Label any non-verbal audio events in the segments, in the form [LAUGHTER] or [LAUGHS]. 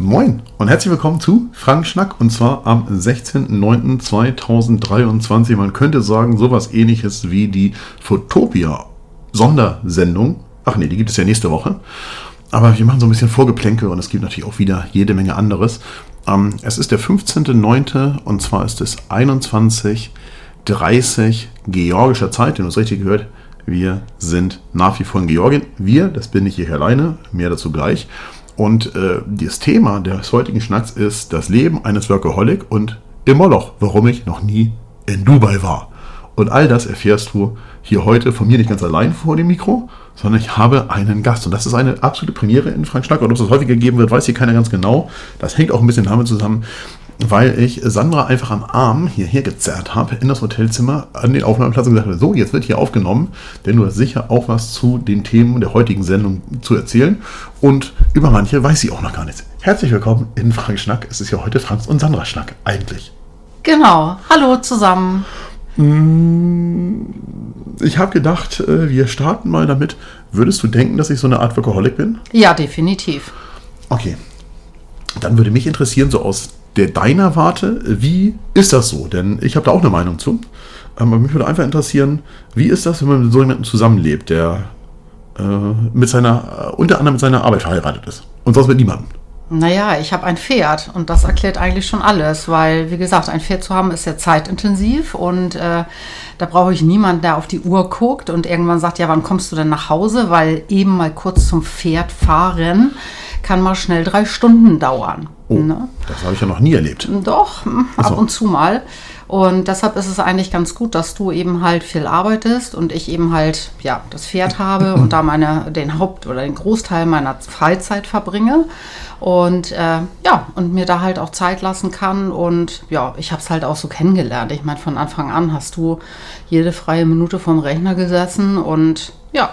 Moin und herzlich willkommen zu Frank Schnack und zwar am 16.09.2023. Man könnte sagen, sowas ähnliches wie die Fotopia Sondersendung. Ach nee, die gibt es ja nächste Woche. Aber wir machen so ein bisschen Vorgeplänke und es gibt natürlich auch wieder jede Menge anderes. Ähm, es ist der 15.09. und zwar ist es 21.30 georgischer Zeit, wenn du es richtig gehört. Wir sind nach wie vor in Georgien. Wir, das bin ich hier alleine, mehr dazu gleich. Und äh, das Thema des heutigen Schnacks ist das Leben eines Workaholic und im Moloch, warum ich noch nie in Dubai war. Und all das erfährst du hier heute von mir nicht ganz allein vor dem Mikro, sondern ich habe einen Gast. Und das ist eine absolute Premiere in Frank Schnack. Und ob es das häufiger geben wird, weiß hier keiner ganz genau. Das hängt auch ein bisschen damit zusammen, weil ich Sandra einfach am Arm hierher gezerrt habe in das Hotelzimmer an den Aufnahmeplatz und gesagt habe, so, jetzt wird hier aufgenommen, denn du hast sicher auch was zu den Themen der heutigen Sendung zu erzählen und über manche weiß sie auch noch gar nichts. Herzlich willkommen in Frank Schnack. Es ist ja heute Franks und Sandra Schnack eigentlich. Genau. Hallo zusammen. Mm, ich habe gedacht, äh, wir starten mal damit. Würdest du denken, dass ich so eine Art Workaholic bin? Ja, definitiv. Okay. Dann würde mich interessieren, so aus der deiner Warte, wie ist das so? Denn ich habe da auch eine Meinung zu. Ähm, aber mich würde einfach interessieren, wie ist das, wenn man mit so jemandem zusammenlebt, der äh, mit seiner, äh, unter anderem mit seiner Arbeit verheiratet ist und sonst mit niemandem? Naja, ich habe ein Pferd und das erklärt eigentlich schon alles, weil, wie gesagt, ein Pferd zu haben ist sehr zeitintensiv und äh, da brauche ich niemanden, der auf die Uhr guckt und irgendwann sagt, ja, wann kommst du denn nach Hause? Weil eben mal kurz zum Pferd fahren kann mal schnell drei Stunden dauern. Oh, ne? Das habe ich ja noch nie erlebt. Doch, ab so. und zu mal. Und deshalb ist es eigentlich ganz gut, dass du eben halt viel arbeitest und ich eben halt ja das Pferd habe [CLEARS THROAT] und da meine den Haupt oder den Großteil meiner Freizeit verbringe und äh, ja und mir da halt auch Zeit lassen kann und ja ich habe es halt auch so kennengelernt. Ich meine von Anfang an hast du jede freie Minute vom Rechner gesessen und ja.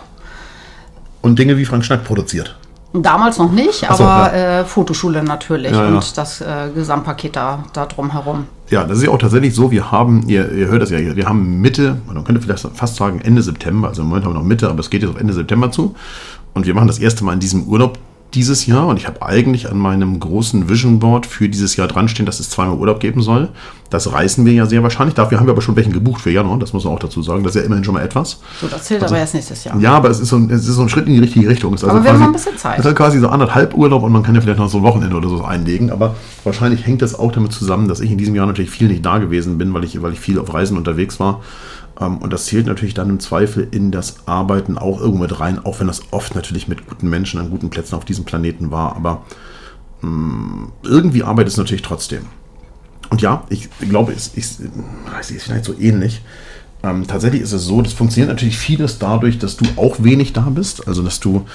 Und Dinge wie Frank Schnack produziert. Damals noch nicht, aber so, ja. äh, Fotoschule natürlich ja, ja. und das äh, Gesamtpaket da, da drumherum. Ja, das ist ja auch tatsächlich so. Wir haben, ihr, ihr hört das ja, wir haben Mitte, man könnte vielleicht fast sagen Ende September, also im Moment haben wir noch Mitte, aber es geht jetzt auf Ende September zu. Und wir machen das erste Mal in diesem Urlaub dieses Jahr und ich habe eigentlich an meinem großen Vision Board für dieses Jahr dran stehen, dass es zweimal Urlaub geben soll. Das reißen wir ja sehr wahrscheinlich. Dafür haben wir aber schon welchen gebucht für Januar, das muss man auch dazu sagen. Das ist ja immerhin schon mal etwas. So, das zählt also, aber erst nächstes Jahr. Ja, aber es ist so ein, es ist so ein Schritt in die richtige Richtung. Es also aber wir quasi, haben noch ein bisschen Zeit. Es ist quasi so anderthalb Urlaub und man kann ja vielleicht noch so ein Wochenende oder so einlegen. Aber wahrscheinlich hängt das auch damit zusammen, dass ich in diesem Jahr natürlich viel nicht da gewesen bin, weil ich, weil ich viel auf Reisen unterwegs war. Ähm, und das zählt natürlich dann im Zweifel in das Arbeiten auch irgendwo mit rein, auch wenn das oft natürlich mit guten Menschen an guten Plätzen auf diesem Planeten war. Aber mm, irgendwie arbeitet es natürlich trotzdem. Und ja, ich glaube, es, es ist vielleicht so ähnlich. Ähm, tatsächlich ist es so, das funktioniert natürlich vieles dadurch, dass du auch wenig da bist. Also, dass du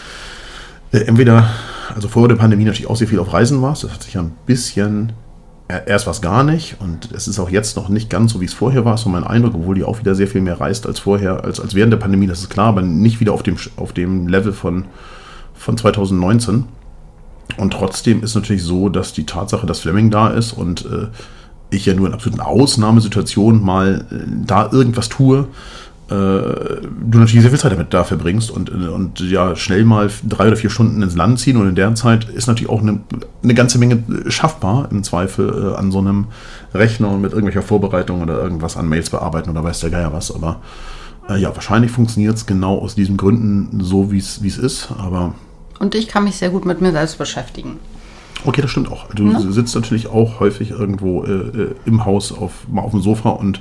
äh, entweder, also vor der Pandemie natürlich auch sehr viel auf Reisen warst. Das hat sich ja ein bisschen erst was gar nicht und es ist auch jetzt noch nicht ganz so, wie es vorher war, so mein Eindruck, obwohl die auch wieder sehr viel mehr reist als vorher, als, als während der Pandemie, das ist klar, aber nicht wieder auf dem, auf dem Level von, von 2019. Und trotzdem ist natürlich so, dass die Tatsache, dass Fleming da ist und äh, ich ja nur in absoluten Ausnahmesituationen mal äh, da irgendwas tue, du natürlich sehr viel Zeit damit da verbringst und, und ja schnell mal drei oder vier Stunden ins Land ziehen und in der Zeit ist natürlich auch eine, eine ganze Menge schaffbar im Zweifel äh, an so einem Rechner und mit irgendwelcher Vorbereitung oder irgendwas an Mails bearbeiten oder weiß der Geier was, aber äh, ja, wahrscheinlich funktioniert es genau aus diesen Gründen so, wie es ist, aber... Und ich kann mich sehr gut mit mir selbst beschäftigen. Okay, das stimmt auch. Du ne? sitzt natürlich auch häufig irgendwo äh, äh im Haus auf, mal auf dem Sofa und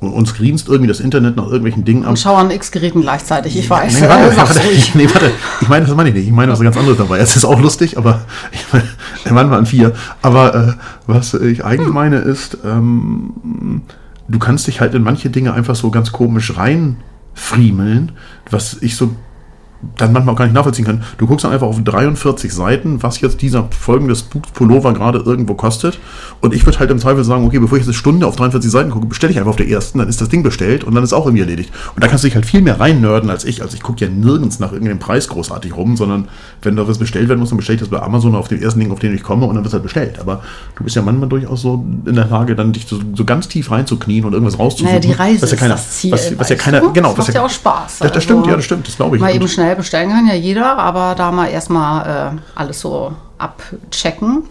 äh, und screenst irgendwie das Internet nach irgendwelchen Dingen ab. Und schau an X-Geräten gleichzeitig, ich weiß. Nee, warte, [LAUGHS] warte, ich, nee, warte, ich meine, das meine ich nicht. Ich meine was ganz anderes dabei. Es ist auch lustig, aber ich meine, manchmal an vier. Aber äh, was ich eigentlich hm. meine ist, ähm, du kannst dich halt in manche Dinge einfach so ganz komisch reinfriemeln, was ich so dann manchmal auch gar nicht nachvollziehen kann. Du guckst dann einfach auf 43 Seiten, was jetzt dieser folgende Spook-Pullover gerade irgendwo kostet. Und ich würde halt im Zweifel sagen, okay, bevor ich jetzt eine Stunde auf 43 Seiten gucke, bestelle ich einfach auf der ersten, dann ist das Ding bestellt und dann ist auch irgendwie erledigt. Und da kannst du dich halt viel mehr reinnörden als ich. Also ich gucke ja nirgends nach irgendeinem Preis großartig rum, sondern wenn da was bestellt werden muss, dann bestelle ich das bei Amazon auf dem ersten Ding, auf den ich komme und dann wird es halt bestellt. Aber du bist ja manchmal durchaus so in der Lage, dann dich so, so ganz tief reinzuknien und irgendwas rauszusuchen. Naja, die Reise was ja keiner, ist das Ziel. Was, was ja keiner, genau. Das macht ja, ja auch Spaß. Das, das also stimmt, ja, das stimmt, das glaube ich. Mal eben schnell bestellen kann ja jeder, aber da mal erstmal äh, alles so abchecken.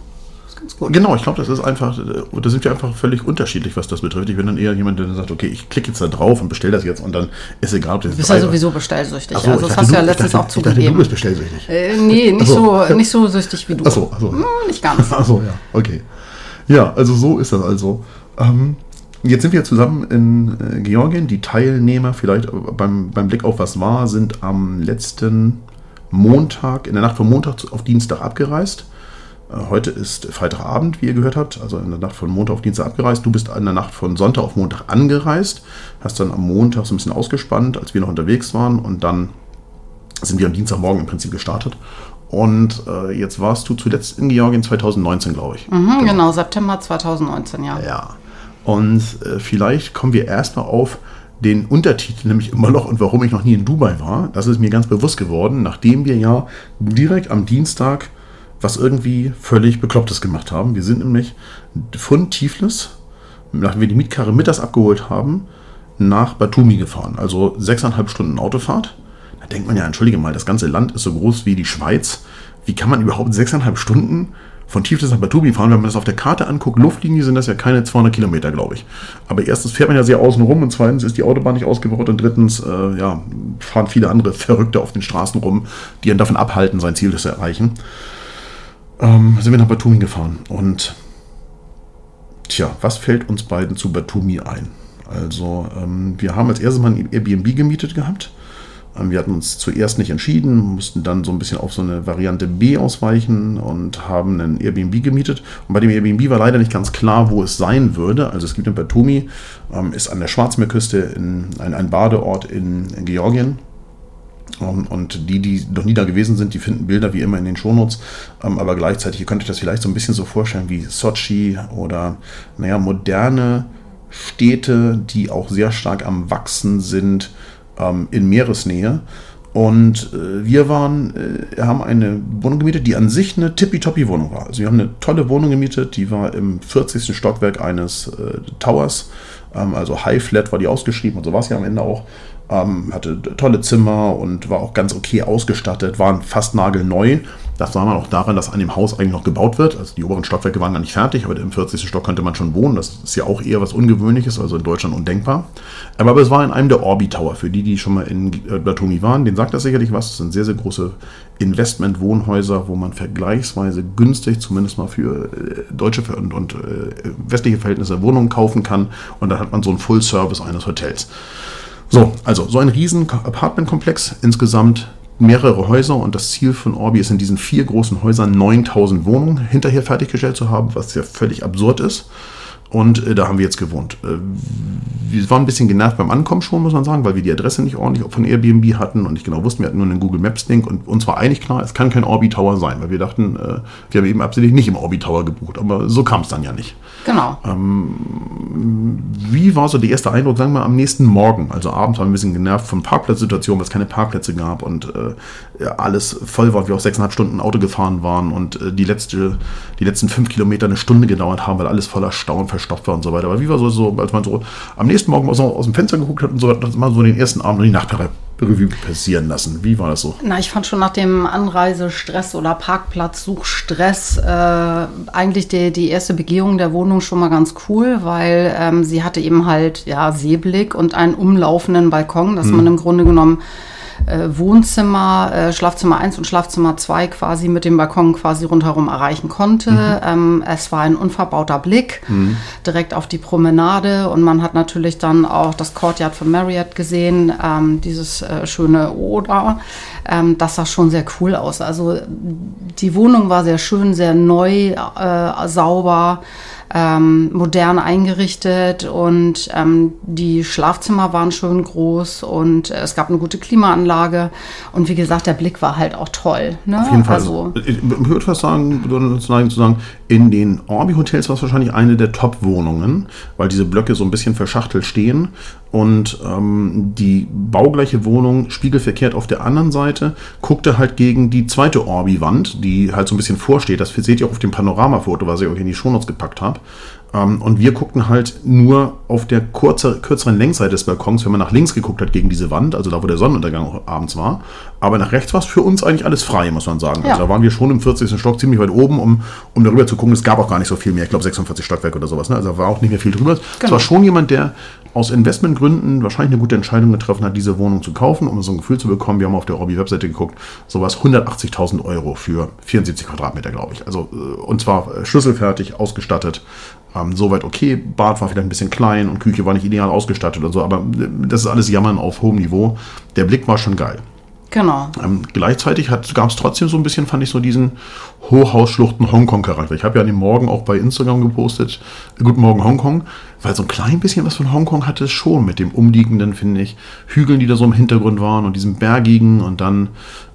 Genau, ich glaube, das ist einfach, äh, da sind wir einfach völlig unterschiedlich, was das betrifft. Ich bin dann eher jemand, der sagt, okay, ich klicke jetzt da drauf und bestelle das jetzt und dann ist egal, ob das Du bist ja sowieso bestellsüchtig. So, also das hast du ja letztens dachte, auch zugegeben. Ich dachte, du bist bestellsüchtig. Äh, nee, nicht so. so. nicht so süchtig wie du. Achso, achso. Hm, nicht ganz. Achso, ja, okay. Ja, also so ist das also. Ähm, jetzt sind wir zusammen in äh, Georgien. Die Teilnehmer, vielleicht beim, beim Blick auf was war, sind am letzten Montag, in der Nacht von Montag auf Dienstag abgereist. Äh, heute ist Freitagabend, wie ihr gehört habt, also in der Nacht von Montag auf Dienstag abgereist. Du bist in der Nacht von Sonntag auf Montag angereist, hast dann am Montag so ein bisschen ausgespannt, als wir noch unterwegs waren und dann sind wir am Dienstagmorgen im Prinzip gestartet. Und äh, jetzt warst du zuletzt in Georgien 2019, glaube ich. Mhm, genau. genau. September 2019, ja. Ja. Und äh, vielleicht kommen wir erstmal auf den Untertitel, nämlich immer noch und warum ich noch nie in Dubai war. Das ist mir ganz bewusst geworden, nachdem wir ja direkt am Dienstag was irgendwie völlig Beklopptes gemacht haben. Wir sind nämlich von Tiflis, nachdem wir die Mietkarre mittags abgeholt haben, nach Batumi gefahren. Also sechseinhalb Stunden Autofahrt. Da denkt man ja, entschuldige mal, das ganze Land ist so groß wie die Schweiz. Wie kann man überhaupt sechseinhalb Stunden von Tiflis nach Batumi fahren? Wenn man das auf der Karte anguckt, Luftlinie sind das ja keine 200 Kilometer, glaube ich. Aber erstens fährt man ja sehr außen rum und zweitens ist die Autobahn nicht ausgebaut und drittens äh, ja, fahren viele andere Verrückte auf den Straßen rum, die einen davon abhalten, sein Ziel zu erreichen ähm, sind wir nach Batumi gefahren. Und tja, was fällt uns beiden zu Batumi ein? Also, ähm, wir haben als erstes mal ein Airbnb gemietet gehabt. Ähm, wir hatten uns zuerst nicht entschieden, mussten dann so ein bisschen auf so eine Variante B ausweichen und haben ein Airbnb gemietet. Und bei dem Airbnb war leider nicht ganz klar, wo es sein würde. Also es gibt in Batumi, ähm, ist an der Schwarzmeerküste in, ein, ein Badeort in, in Georgien und die, die noch nie da gewesen sind, die finden Bilder wie immer in den Shownotes. Ähm, aber gleichzeitig, ihr könnt euch das vielleicht so ein bisschen so vorstellen wie Sochi oder, naja, moderne Städte, die auch sehr stark am Wachsen sind ähm, in Meeresnähe. Und äh, wir waren, äh, haben eine Wohnung gemietet, die an sich eine tippitoppi Wohnung war. Also wir haben eine tolle Wohnung gemietet, die war im 40. Stockwerk eines äh, Towers. Ähm, also High Flat war die ausgeschrieben und so war es ja am Ende auch. Ähm, hatte tolle Zimmer und war auch ganz okay ausgestattet, waren fast nagelneu. Das sah man auch daran, dass an dem Haus eigentlich noch gebaut wird. Also die oberen Stockwerke waren gar nicht fertig, aber im 40. Stock könnte man schon wohnen. Das ist ja auch eher was Ungewöhnliches, also in Deutschland undenkbar. Aber es war in einem der Orbi Tower. Für die, die schon mal in Batumi waren, den sagt das sicherlich was. Das sind sehr, sehr große Investment-Wohnhäuser, wo man vergleichsweise günstig, zumindest mal für äh, deutsche und, und äh, westliche Verhältnisse, Wohnungen kaufen kann. Und dann hat man so einen Full-Service eines Hotels. So, also so ein riesen Apartmentkomplex, insgesamt mehrere Häuser und das Ziel von Orbi ist in diesen vier großen Häusern 9000 Wohnungen hinterher fertiggestellt zu haben, was ja völlig absurd ist. Und äh, da haben wir jetzt gewohnt. Äh, wir waren ein bisschen genervt beim Ankommen schon, muss man sagen, weil wir die Adresse nicht ordentlich von Airbnb hatten und nicht genau wussten, wir hatten nur einen Google Maps Link und uns war eigentlich klar, es kann kein Orbi Tower sein, weil wir dachten, äh, wir haben eben absolut nicht im Orbi Tower gebucht, aber so kam es dann ja nicht. Genau. Ähm, wie war so der erste Eindruck, sagen wir, am nächsten Morgen? Also abends waren wir ein bisschen genervt von Parkplatzsituationen, weil es keine Parkplätze gab und äh, alles voll war, wir auch sechseinhalb Stunden Auto gefahren waren und äh, die, letzte, die letzten fünf Kilometer eine Stunde gedauert haben, weil alles voller Stau und verstopft war und so weiter. Aber wie war so, so als man so am nächsten Morgen aus, aus dem Fenster geguckt hat und so, hat man so den ersten Abend und die Nacht Revue passieren lassen. Wie war das so? Na, ich fand schon nach dem Anreisestress oder Parkplatzsuchstress äh, eigentlich die, die erste Begehung der Wohnung schon mal ganz cool, weil ähm, sie hatte eben halt ja Seeblick und einen umlaufenden Balkon, dass hm. man im Grunde genommen äh, Wohnzimmer, äh, Schlafzimmer 1 und Schlafzimmer 2 quasi mit dem Balkon quasi rundherum erreichen konnte. Mhm. Ähm, es war ein unverbauter Blick mhm. direkt auf die Promenade und man hat natürlich dann auch das Courtyard von Marriott gesehen, ähm, dieses äh, schöne Oder. Ähm, das sah schon sehr cool aus. Also die Wohnung war sehr schön, sehr neu, äh, sauber ähm, modern eingerichtet und ähm, die Schlafzimmer waren schön groß und äh, es gab eine gute Klimaanlage und wie gesagt, der Blick war halt auch toll. Ne? Auf jeden Fall. Also, ich würde fast sagen, zu sagen, in den Orbi-Hotels war es wahrscheinlich eine der Top-Wohnungen, weil diese Blöcke so ein bisschen verschachtelt stehen und ähm, die baugleiche Wohnung spiegelverkehrt auf der anderen Seite guckte halt gegen die zweite Orbi-Wand, die halt so ein bisschen vorsteht. Das seht ihr auch auf dem Panoramafoto, was ich euch in die Shownotes gepackt habe. Ähm, und wir guckten halt nur auf der kurze, kürzeren Längsseite des Balkons, wenn man nach links geguckt hat gegen diese Wand, also da, wo der Sonnenuntergang auch abends war. Aber nach rechts war es für uns eigentlich alles frei, muss man sagen. Ja. Also da waren wir schon im 40. Stock ziemlich weit oben, um, um darüber zu gucken. Es gab auch gar nicht so viel mehr. Ich glaube 46 Stockwerke oder sowas. Ne? Also da war auch nicht mehr viel drüber. Es Genau. war schon jemand, der aus Investmentgründen wahrscheinlich eine gute Entscheidung getroffen hat, diese Wohnung zu kaufen, um so ein Gefühl zu bekommen. Wir haben auf der Orbi-Webseite geguckt, sowas 180.000 Euro für 74 Quadratmeter, glaube ich. Also, äh, und zwar äh, schlüsselfertig, ausgestattet. Ähm, soweit okay. Bad war vielleicht ein bisschen klein und Küche war nicht ideal ausgestattet und so, aber äh, das ist alles Jammern auf hohem Niveau. Der Blick war schon geil. Genau. Ähm, gleichzeitig gab es trotzdem so ein bisschen, fand ich, so diesen Hochhausschluchten Hongkong-Charakter. Ich habe ja an dem Morgen auch bei Instagram gepostet, äh, Guten Morgen Hongkong, weil so ein klein bisschen was von Hongkong hatte es schon mit dem umliegenden, finde ich, Hügeln, die da so im Hintergrund waren und diesem bergigen und dann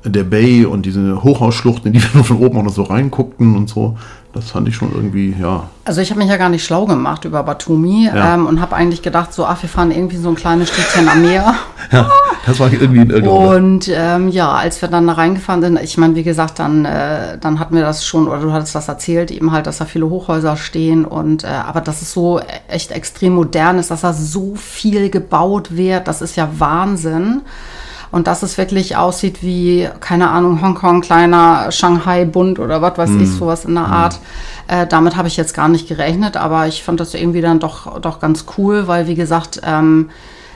der Bay und diese Hochhausschluchten, in die wir nur von oben auch noch so reinguckten und so. Das fand ich schon irgendwie, ja. Also ich habe mich ja gar nicht schlau gemacht über Batumi Ja. ähm, und habe eigentlich gedacht, so, ach, wir fahren irgendwie so ein kleines Städtchen am Meer. [LAUGHS] Ja, das war irgendwie in irgendeiner Und ähm, ja, als wir dann da reingefahren sind, ich meine, wie gesagt, dann, äh, dann hatten wir das schon, oder du hattest das erzählt, eben halt, dass da viele Hochhäuser stehen und äh, aber dass es so echt extrem modern ist, dass da so viel gebaut wird, das ist ja Wahnsinn. Und dass es wirklich aussieht wie, keine Ahnung, Hongkong, kleiner Shanghai Bund oder was weiß ich, sowas in der Art. Äh, damit habe ich jetzt gar nicht gerechnet, aber ich fand das irgendwie dann doch, doch ganz cool, weil wie gesagt, ähm,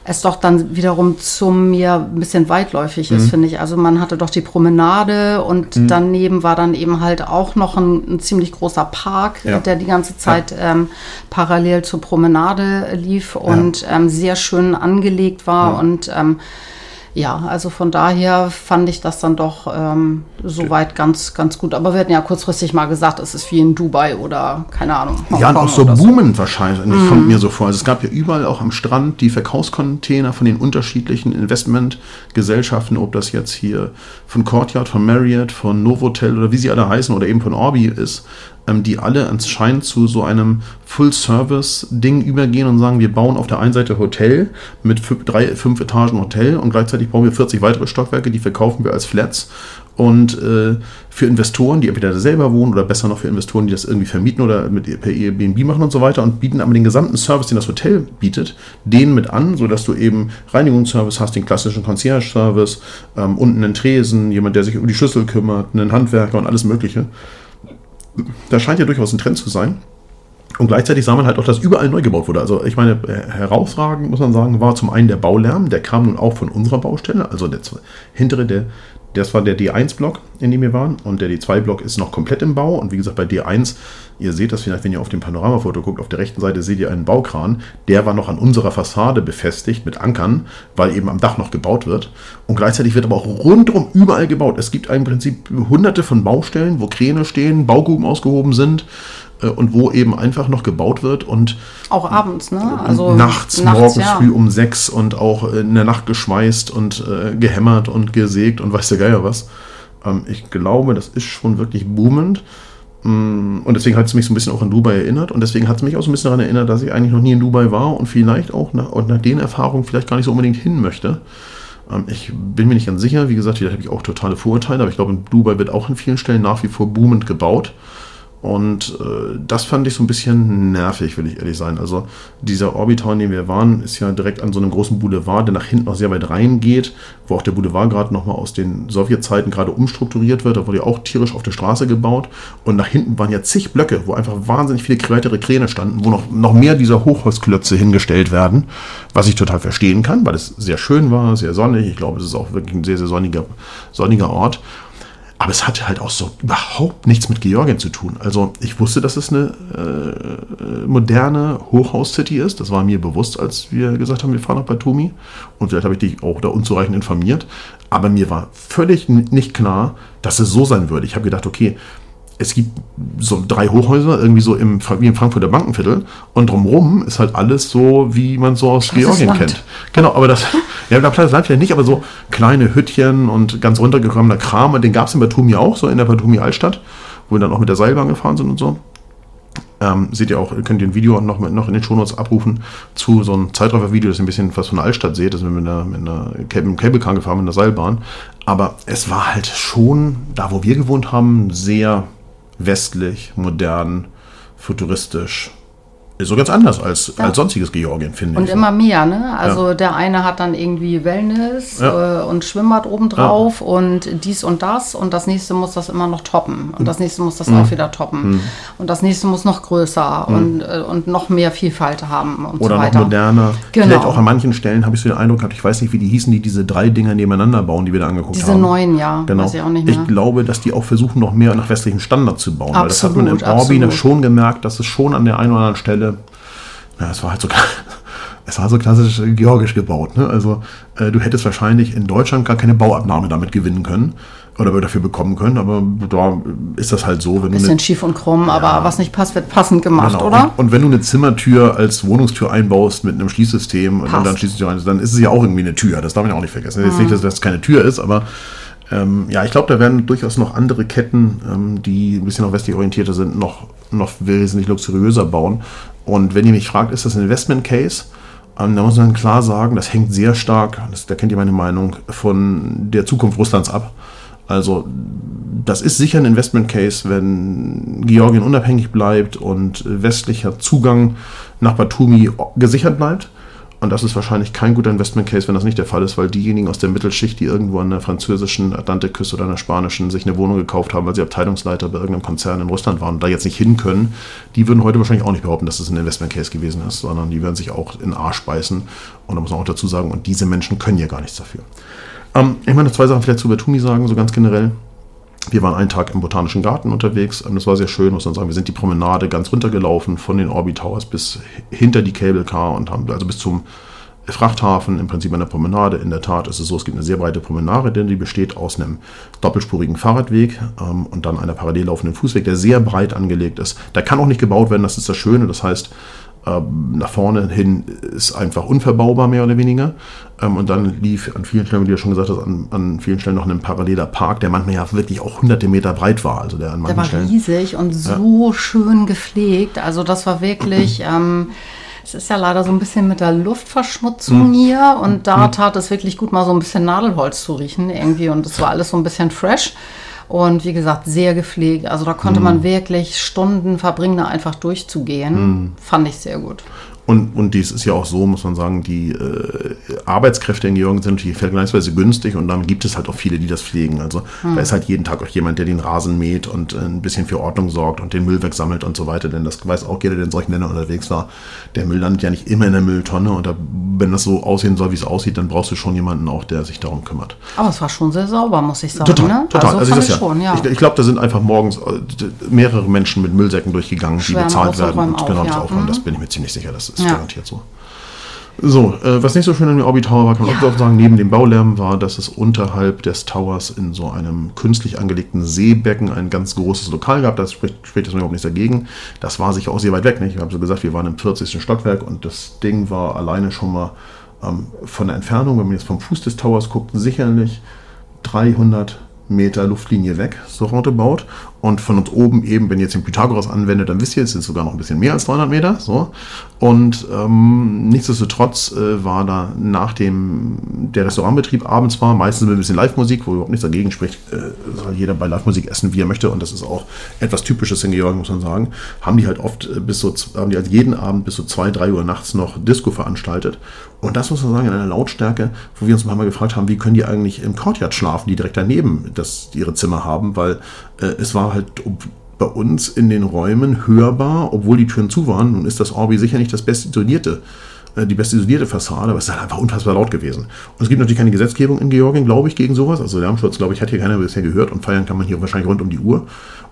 es doch dann wiederum zum mir ein bisschen weitläufig ist, finde ich. Also man hatte doch die Promenade und daneben war dann eben halt auch noch ein, ein ziemlich großer Park, Ja. der die ganze Zeit ähm, parallel zur Promenade lief und ähm, sehr schön angelegt war und ähm, ja, also von daher fand ich das dann doch ähm, soweit ganz, ganz gut. Aber wir hatten ja kurzfristig mal gesagt, es ist wie in Dubai oder keine Ahnung. Ja, und auch so oder boomend wahrscheinlich, kommt mir so vor. Also es gab ja überall auch am Strand die Verkaufscontainer von den unterschiedlichen Investmentgesellschaften, ob das jetzt hier von Courtyard, von Marriott, von Novotel oder wie sie alle heißen oder eben von Orbi ist, ähm, die alle anscheinend zu so einem Full-Service-Ding übergehen und sagen, wir bauen auf der einen Seite Hotel mit fünf, drei, fünf Etagen Hotel und gleichzeitig bauen wir 40 weitere Stockwerke, die verkaufen wir als Flats. Und äh, für Investoren, die entweder selber wohnen oder besser noch für Investoren, die das irgendwie vermieten oder mit per Airbnb machen und so weiter und bieten aber den gesamten Service, den das Hotel bietet, denen mit an, sodass du eben Reinigungsservice hast, den klassischen Concierge-Service, ähm, unten einen Tresen, jemand, der sich um die Schlüssel kümmert, einen Handwerker und alles Mögliche. Da scheint ja durchaus ein Trend zu sein. Und gleichzeitig sah man halt auch, dass überall neu gebaut wurde. Also ich meine, äh, herausragend muss man sagen, war zum einen der Baulärm, der kam nun auch von unserer Baustelle, also der hintere, der, das war der D1-Block, in dem wir waren. Und der D2-Block ist noch komplett im Bau. Und wie gesagt, bei D1, ihr seht das vielleicht, wenn ihr auf dem Panoramafoto guckt, auf der rechten Seite seht ihr einen Baukran. Der war noch an unserer Fassade befestigt mit Ankern, weil eben am Dach noch gebaut wird. Und gleichzeitig wird aber auch rundherum überall gebaut. Es gibt im Prinzip hunderte von Baustellen, wo Kräne stehen, Baugruben ausgehoben sind und wo eben einfach noch gebaut wird und Auch abends, ne? Also nachts, morgens ja. früh um sechs und auch in der Nacht geschweißt und äh, gehämmert und gesägt und weiß der Geier was. Ähm, ich glaube, das ist schon wirklich boomend. Mm, Und deswegen hat es mich so ein bisschen auch an Dubai erinnert. Und deswegen hat es mich auch so ein bisschen daran erinnert, dass ich eigentlich noch nie in Dubai war und vielleicht auch nach, und nach den Erfahrungen vielleicht gar nicht so unbedingt hin möchte. Ähm, Ich bin mir nicht ganz sicher. Wie gesagt, da habe ich auch totale Vorurteile. Aber ich glaube, in Dubai wird auch an vielen Stellen nach wie vor boomend gebaut. Und äh, das fand ich so ein bisschen nervig, will ich ehrlich sein. Also dieser Orbital, in dem wir waren, ist ja direkt an so einem großen Boulevard, der nach hinten noch sehr weit reingeht, wo auch der Boulevard gerade nochmal aus den Sowjetzeiten gerade umstrukturiert wird. Da wurde ja auch tierisch auf der Straße gebaut. Und nach hinten waren ja zig Blöcke, wo einfach wahnsinnig viele weitere Kräne standen, wo noch, noch mehr dieser Hochhausklötze hingestellt werden, was ich total verstehen kann, weil es sehr schön war, sehr sonnig. Ich glaube, es ist auch wirklich ein sehr, sehr sonniger, sonniger Ort. Aber es hatte halt auch so überhaupt nichts mit Georgien zu tun. Also ich wusste, dass es eine äh, moderne Hochhaus-City ist. Das war mir bewusst, als wir gesagt haben, wir fahren nach Batumi. Und vielleicht habe ich dich auch da unzureichend informiert. Aber mir war völlig nicht klar, dass es so sein würde. Ich habe gedacht, okay, es gibt so drei Hochhäuser, irgendwie so im, wie im Frankfurter Bankenviertel. Und drumherum ist halt alles so, wie man so aus Georgien Land. kennt. Genau, aber das, [LAUGHS] ja, Platte Land vielleicht nicht, aber so kleine Hüttchen und ganz runtergekommener Kram. Und den gab es in Batumi auch, so in der Batumi Altstadt, wo wir dann auch mit der Seilbahn gefahren sind und so. Ähm, seht ihr auch, könnt ihr ein Video noch, mit, noch in den Shownotes abrufen zu so einem Zeitraffer-Video, das ihr ein bisschen was von der Altstadt seht. Das sind wir mit einer, mit einer mit einem Cable Car gefahren, mit einer Seilbahn. Aber es war halt schon, da wo wir gewohnt haben, sehr westlich, modern, futuristisch. ist so ganz anders als, ja. als sonstiges Georgien, finde ich. Und immer mehr, ne? Also ja. der eine hat dann irgendwie Wellness ja. äh, und Schwimmbad obendrauf und dies und das und das nächste muss das immer noch toppen und das nächste muss das mhm. auch wieder toppen mhm. und das nächste muss noch größer mhm. und, äh, und noch mehr Vielfalt haben und Oder so weiter. noch moderner. Genau. Vielleicht auch an manchen Stellen habe ich so den Eindruck gehabt, ich weiß nicht, wie die hießen, die diese drei Dinger nebeneinander bauen, die wir da angeguckt diese haben. Diese neuen, ja. Genau. Weiß ich auch nicht mehr. Ich glaube, dass die auch versuchen, noch mehr nach westlichem Standard zu bauen. Absolut, weil das hat man im Orbi schon gemerkt, dass es schon an der einen oder anderen Stelle ja, es war halt so, [LAUGHS] es war so klassisch georgisch gebaut. Ne? Also äh, du hättest wahrscheinlich in Deutschland gar keine Bauabnahme damit gewinnen können oder dafür bekommen können, aber da ist das halt so. Wenn Bisschen eine, schief und krumm, ja, aber was nicht passt, wird passend gemacht, genau. oder? Und, und, wenn du eine Zimmertür als Wohnungstür einbaust mit einem Schließsystem Passt. und dann schließt du rein, dann ist es ja auch irgendwie eine Tür. Das darf man ja auch nicht vergessen. Mhm. Jetzt nicht, dass das keine Tür ist, aber ähm, ja, ich glaube, da werden durchaus noch andere Ketten, ähm, die ein bisschen noch westlich orientierter sind, noch, noch wesentlich luxuriöser bauen. Und wenn ihr mich fragt, ist das ein Investment Case? Ähm, da muss man klar sagen, das hängt sehr stark, das, da kennt ihr meine Meinung, von der Zukunft Russlands ab. Also das ist sicher ein Investment Case, wenn Georgien unabhängig bleibt und westlicher Zugang nach Batumi gesichert bleibt. Und das ist wahrscheinlich kein guter Investment Case, wenn das nicht der Fall ist, weil diejenigen aus der Mittelschicht, die irgendwo an der französischen Atlantikküste oder an der spanischen sich eine Wohnung gekauft haben, weil sie Abteilungsleiter bei irgendeinem Konzern in Russland waren und da jetzt nicht hin können, die würden heute wahrscheinlich auch nicht behaupten, dass es das ein Investment Case gewesen ist, sondern die werden sich auch in Arsch beißen. Und da muss man auch dazu sagen, und diese Menschen können ja gar nichts dafür. Ähm, ich meine, zwei Sachen vielleicht zu Batumi sagen, so ganz generell. Wir waren einen Tag im Botanischen Garten unterwegs. und Das war sehr schön, muss man sagen. Wir sind die Promenade ganz runtergelaufen von den Orbit Towers bis hinter die Cable Car und haben also bis zum Frachthafen, im Prinzip eine Promenade. In der Tat ist es so, es gibt eine sehr breite Promenade, denn die besteht aus einem doppelspurigen Fahrradweg ähm, und dann einer parallel laufenden Fußweg, der sehr breit angelegt ist. Der kann auch nicht gebaut werden, das ist das Schöne. Das heißt, ähm, nach vorne hin ist einfach unverbaubar, mehr oder weniger. Ähm, und dann lief an vielen Stellen, wie du ja schon gesagt hast, an, an, vielen Stellen noch ein paralleler Park, der manchmal ja wirklich auch hunderte Meter breit war. Also der, an der war Stellen, riesig und so ja. schön gepflegt. Also das war wirklich... [CLEARS THROAT] Ähm, es ist ja leider so ein bisschen mit der Luftverschmutzung mhm. hier und da mhm. tat es wirklich gut, mal so ein bisschen Nadelholz zu riechen irgendwie und es war alles so ein bisschen fresh. Und wie gesagt, sehr gepflegt. Also da konnte mm. man wirklich Stunden verbringen, da einfach durchzugehen. Mm. Fand ich sehr gut. Und, und dies ist ja auch so, muss man sagen, die äh, Arbeitskräfte in Georgien sind natürlich vergleichsweise günstig und dann gibt es halt auch viele, die das pflegen. Also hm. da ist halt jeden Tag auch jemand, der den Rasen mäht und äh, ein bisschen für Ordnung sorgt und den Müll wegsammelt und so weiter. Denn das weiß auch jeder, der in solchen Ländern unterwegs war. Der Müll landet ja nicht immer in der Mülltonne und da, wenn das so aussehen soll, wie es aussieht, dann brauchst du schon jemanden auch, der sich darum kümmert. Aber es war schon sehr sauber, muss ich sagen. Total, ne? total. Also, also ich, ja. schon, ja. Ich, ich glaube, da sind einfach morgens äh, mehrere Menschen mit Müllsäcken durchgegangen, Schwärmen die bezahlt werden. Und genau, das, ja. mhm. das bin ich mir ziemlich sicher, das ist ja. garantiert so. So, äh, was nicht so schön an dem Orbi Tower war, kann man ja. auch sagen, neben dem Baulärm war, dass es unterhalb des Towers in so einem künstlich angelegten Seebecken ein ganz großes Lokal gab. Das spricht, spricht das überhaupt nichts dagegen. Das war sicher auch sehr weit weg. Nicht? Ich habe so gesagt, wir waren im 40. Stockwerk und das Ding war alleine schon mal ähm, von der Entfernung, wenn man jetzt vom Fuß des Towers guckt, sicherlich 300 Meter Luftlinie weg, so roundabout. Und von uns oben eben, wenn ihr jetzt den Pythagoras anwendet, dann wisst ihr, es sind sogar noch ein bisschen mehr als 300 Meter. So. Und ähm, nichtsdestotrotz äh, war da nach dem der Restaurantbetrieb abends war, meistens mit ein bisschen Live-Musik, wo überhaupt nichts dagegen spricht, äh, soll jeder bei Live-Musik essen, wie er möchte. Und das ist auch etwas Typisches in Georgien, muss man sagen. Haben die halt oft äh, bis so, haben die halt jeden Abend bis so 2, 3 Uhr nachts noch Disco veranstaltet. Und das muss man sagen, in einer Lautstärke, wo wir uns mal gefragt haben, wie können die eigentlich im Courtyard schlafen, die direkt daneben das, ihre Zimmer haben, weil äh, es war halt bei uns in den Räumen hörbar, obwohl die Türen zu waren. Nun ist das Orbi sicher nicht das best isolierte, äh, die best isolierte Fassade, aber es ist halt einfach unfassbar laut gewesen. Und es gibt natürlich keine Gesetzgebung in Georgien, glaube ich, gegen sowas. Also Lärmschutz, glaube ich, hat hier keiner bisher gehört und feiern kann man hier wahrscheinlich rund um die Uhr. Und